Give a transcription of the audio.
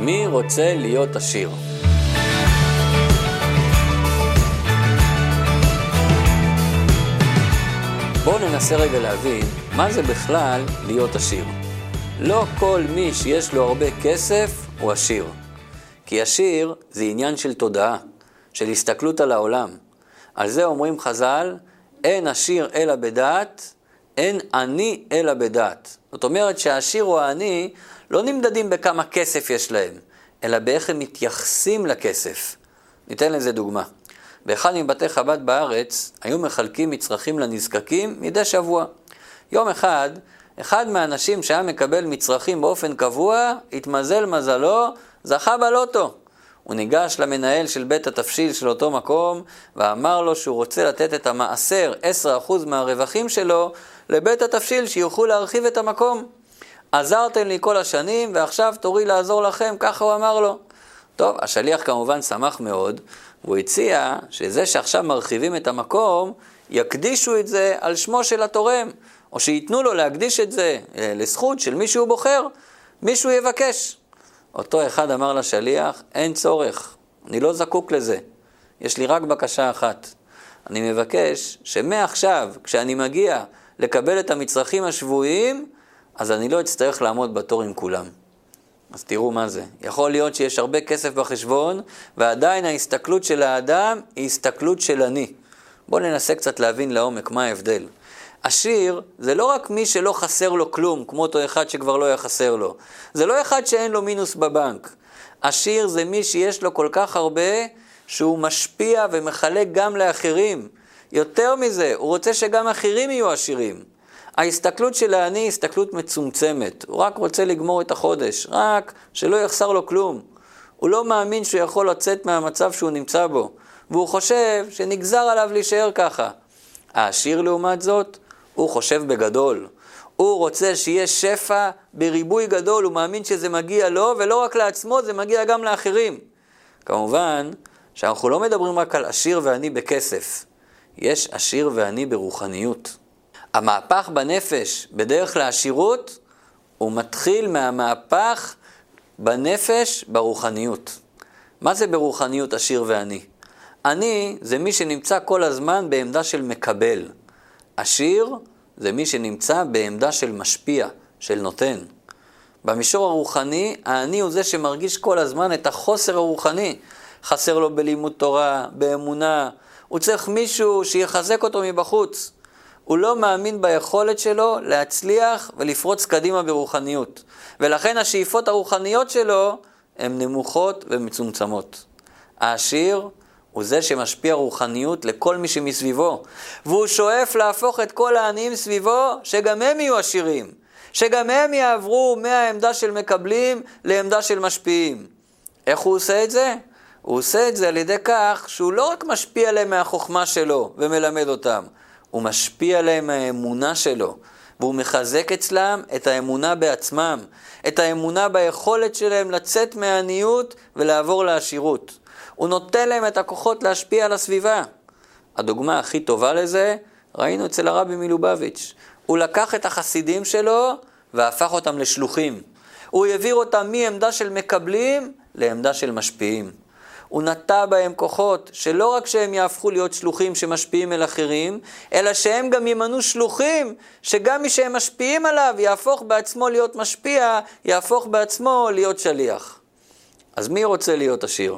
מי רוצה להיות עשיר? בואו ננסה רגע להבין מה זה בכלל להיות עשיר. לא כל מי שיש לו הרבה כסף הוא עשיר. כי עשיר זה עניין של תודעה, של הסתכלות על העולם. על זה אומרים חז"ל, אין עשיר אלא בדעת, אין עני אלא בדעת. זאת אומרת שהעשיר או העני לא נמדדים בכמה כסף יש להם, אלא באיך הם מתייחסים לכסף. ניתן לזה דוגמה. באחד מבתי חב"ד בארץ היו מחלקים מצרכים לנזקקים מדי שבוע. יום אחד, אחד מהאנשים שהיה מקבל מצרכים באופן קבוע, התמזל מזלו, זכה בלוטו. הוא ניגש למנהל של בית התבשיל של אותו מקום ואמר לו שהוא רוצה לתת את המעשר, 10% מהרווחים שלו, לבית התבשיל שיוכלו להרחיב את המקום. עזרתם לי כל השנים ועכשיו תורי לעזור לכם, ככה הוא אמר לו. טוב, השליח כמובן שמח מאוד, והוא הציע שזה שעכשיו מרחיבים את המקום, יקדישו את זה על שמו של התורם, או שייתנו לו להקדיש את זה אה, לזכות של מי שהוא בוחר, מישהו יבקש. אותו אחד אמר לשליח, אין צורך, אני לא זקוק לזה, יש לי רק בקשה אחת. אני מבקש שמעכשיו, כשאני מגיע לקבל את המצרכים השבועיים, אז אני לא אצטרך לעמוד בתור עם כולם. אז תראו מה זה. יכול להיות שיש הרבה כסף בחשבון, ועדיין ההסתכלות של האדם היא הסתכלות של אני. בואו ננסה קצת להבין לעומק מה ההבדל. עשיר זה לא רק מי שלא חסר לו כלום, כמו אותו אחד שכבר לא היה חסר לו. זה לא אחד שאין לו מינוס בבנק. עשיר זה מי שיש לו כל כך הרבה, שהוא משפיע ומחלק גם לאחרים. יותר מזה, הוא רוצה שגם אחרים יהיו עשירים. ההסתכלות של העני היא הסתכלות מצומצמת. הוא רק רוצה לגמור את החודש, רק שלא יחסר לו כלום. הוא לא מאמין שהוא יכול לצאת מהמצב שהוא נמצא בו, והוא חושב שנגזר עליו להישאר ככה. העשיר לעומת זאת, הוא חושב בגדול. הוא רוצה שיהיה שפע בריבוי גדול, הוא מאמין שזה מגיע לו, ולא רק לעצמו, זה מגיע גם לאחרים. כמובן שאנחנו לא מדברים רק על עשיר ועני בכסף, יש עשיר ועני ברוחניות. המהפך בנפש בדרך לעשירות, הוא מתחיל מהמהפך בנפש ברוחניות. מה זה ברוחניות עשיר ועני? עני זה מי שנמצא כל הזמן בעמדה של מקבל. עשיר זה מי שנמצא בעמדה של משפיע, של נותן. במישור הרוחני, העני הוא זה שמרגיש כל הזמן את החוסר הרוחני. חסר לו בלימוד תורה, באמונה, הוא צריך מישהו שיחזק אותו מבחוץ. הוא לא מאמין ביכולת שלו להצליח ולפרוץ קדימה ברוחניות. ולכן השאיפות הרוחניות שלו הן נמוכות ומצומצמות. העשיר הוא זה שמשפיע רוחניות לכל מי שמסביבו, והוא שואף להפוך את כל העניים סביבו, שגם הם יהיו עשירים, שגם הם יעברו מהעמדה של מקבלים לעמדה של משפיעים. איך הוא עושה את זה? הוא עושה את זה על ידי כך שהוא לא רק משפיע עליהם מהחוכמה שלו ומלמד אותם, הוא משפיע עליהם מהאמונה שלו, והוא מחזק אצלם את האמונה בעצמם, את האמונה ביכולת שלהם לצאת מהעניות ולעבור לעשירות. הוא נותן להם את הכוחות להשפיע על הסביבה. הדוגמה הכי טובה לזה, ראינו אצל הרבי מלובביץ'. הוא לקח את החסידים שלו והפך אותם לשלוחים. הוא העביר אותם מעמדה של מקבלים לעמדה של משפיעים. הוא נטע בהם כוחות, שלא רק שהם יהפכו להיות שלוחים שמשפיעים אל אחרים, אלא שהם גם ימנו שלוחים, שגם מי שהם משפיעים עליו יהפוך בעצמו להיות משפיע, יהפוך בעצמו להיות שליח. אז מי רוצה להיות עשיר?